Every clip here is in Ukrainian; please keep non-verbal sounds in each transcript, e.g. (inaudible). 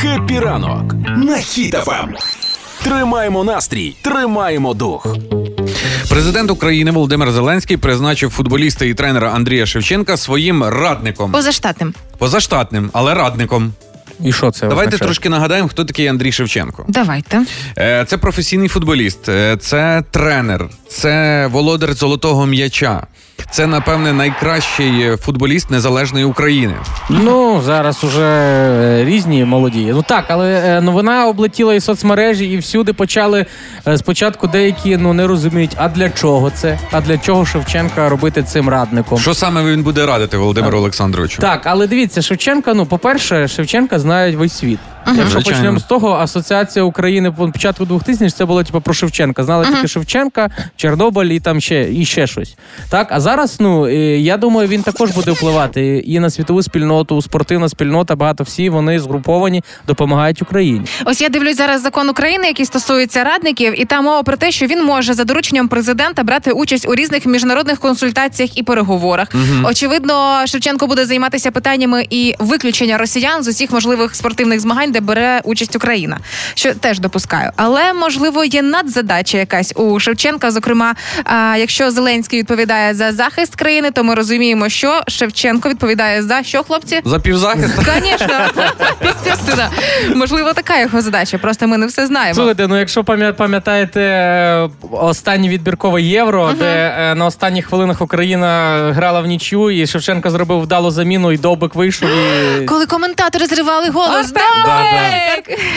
Хеппі ранок на хітафам. Тримаємо настрій, тримаємо дух. Президент України Володимир Зеленський призначив футболіста і тренера Андрія Шевченка своїм радником. Позаштатним. Позаштатним, але радником. І що це? Давайте означає? трошки нагадаємо, хто такий Андрій Шевченко. Давайте. Е, Це професійний футболіст, е, це тренер, це володар золотого м'яча. Це, напевне, найкращий футболіст незалежної України. Ну, зараз уже е, різні молоді. Ну так, але е, новина облетіла і соцмережі, і всюди почали е, спочатку деякі ну не розуміють, а для чого це? А для чого Шевченка робити цим радником? Що саме він буде радити Володимиру Олександровичу? Так, але дивіться, Шевченка, ну, по-перше, Шевченка знають весь світ. Якщо Звичайно. почнемо з того, асоціація України по початку 2000 це було типу про Шевченка. Знали тільки Шевченка, Чорнобиль і там ще і ще щось. Так, а зараз, ну е, я думаю, він також буде впливати і на світову спільноту, спортивна спільнота. Багато всі вони згруповано допомагають Україні. Ось я дивлюсь зараз закон України, який стосується радників, і там мова про те, що він може за дорученням президента брати участь у різних міжнародних консультаціях і переговорах. Очевидно, Шевченко буде займатися питаннями і виключення росіян з усіх можливих спортивних змагань, де бере участь Україна, що теж допускаю. Але можливо є надзадача якась у Шевченка. Зокрема, а, якщо Зеленський відповідає за захист країни, то ми розуміємо, що Шевченко відповідає за що, хлопці? За півзахист? Звісно. Можливо, така його задача. Просто ми не все знаємо. Слухайте, ну якщо пам'я- пам'ятаєте е, останнє відбіркове євро, де е, на останніх хвилинах Україна грала в нічю, і Шевченко зробив вдалу заміну, і Довбик вийшов і. Коли коментатори зривали голос, так, «Давай!»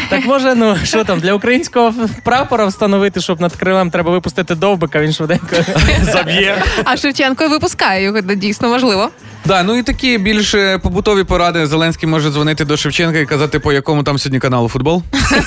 Так може, ну що там для українського прапора встановити, щоб над крилем треба випустити довбика, він швиденько (laughs) заб'є. а Шевченко випускає його дійсно важливо. Да, ну і такі більш е, побутові поради. Зеленський може дзвонити до Шевченка і казати, по якому там сьогодні каналу футбол.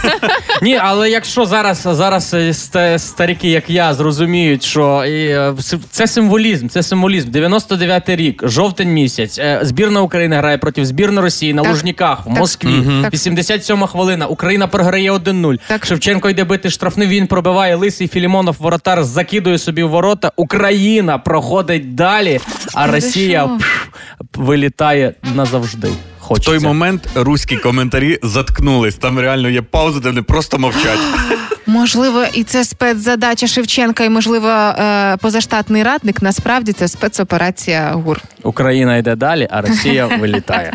(laughs) Ні, але якщо зараз зараз е, старіки, як я, зрозуміють, що е, це символізм, це символізм. 99-й рік, жовтень місяць. Збірна України грає проти збірної Росії на Так. Лужніках в Так. Москві. Так. 87 хвилина. Україна програє 1-0. Шевченко йде бити штрафний. Він пробиває лисий Філімонов. Воротар закидує собі в ворота. Україна проходить далі, а Росія що? пф, вилітає назавжди. В той момент руські коментарі заткнулись. Там реально є пауза, де вони просто мовчать. (laughs) Можливо, і це спецзадача Шевченка, і можливо, е, позаштатний радник. Насправді це спецоперація ГУР. Україна йде далі, а Росія (laughs) вилітає.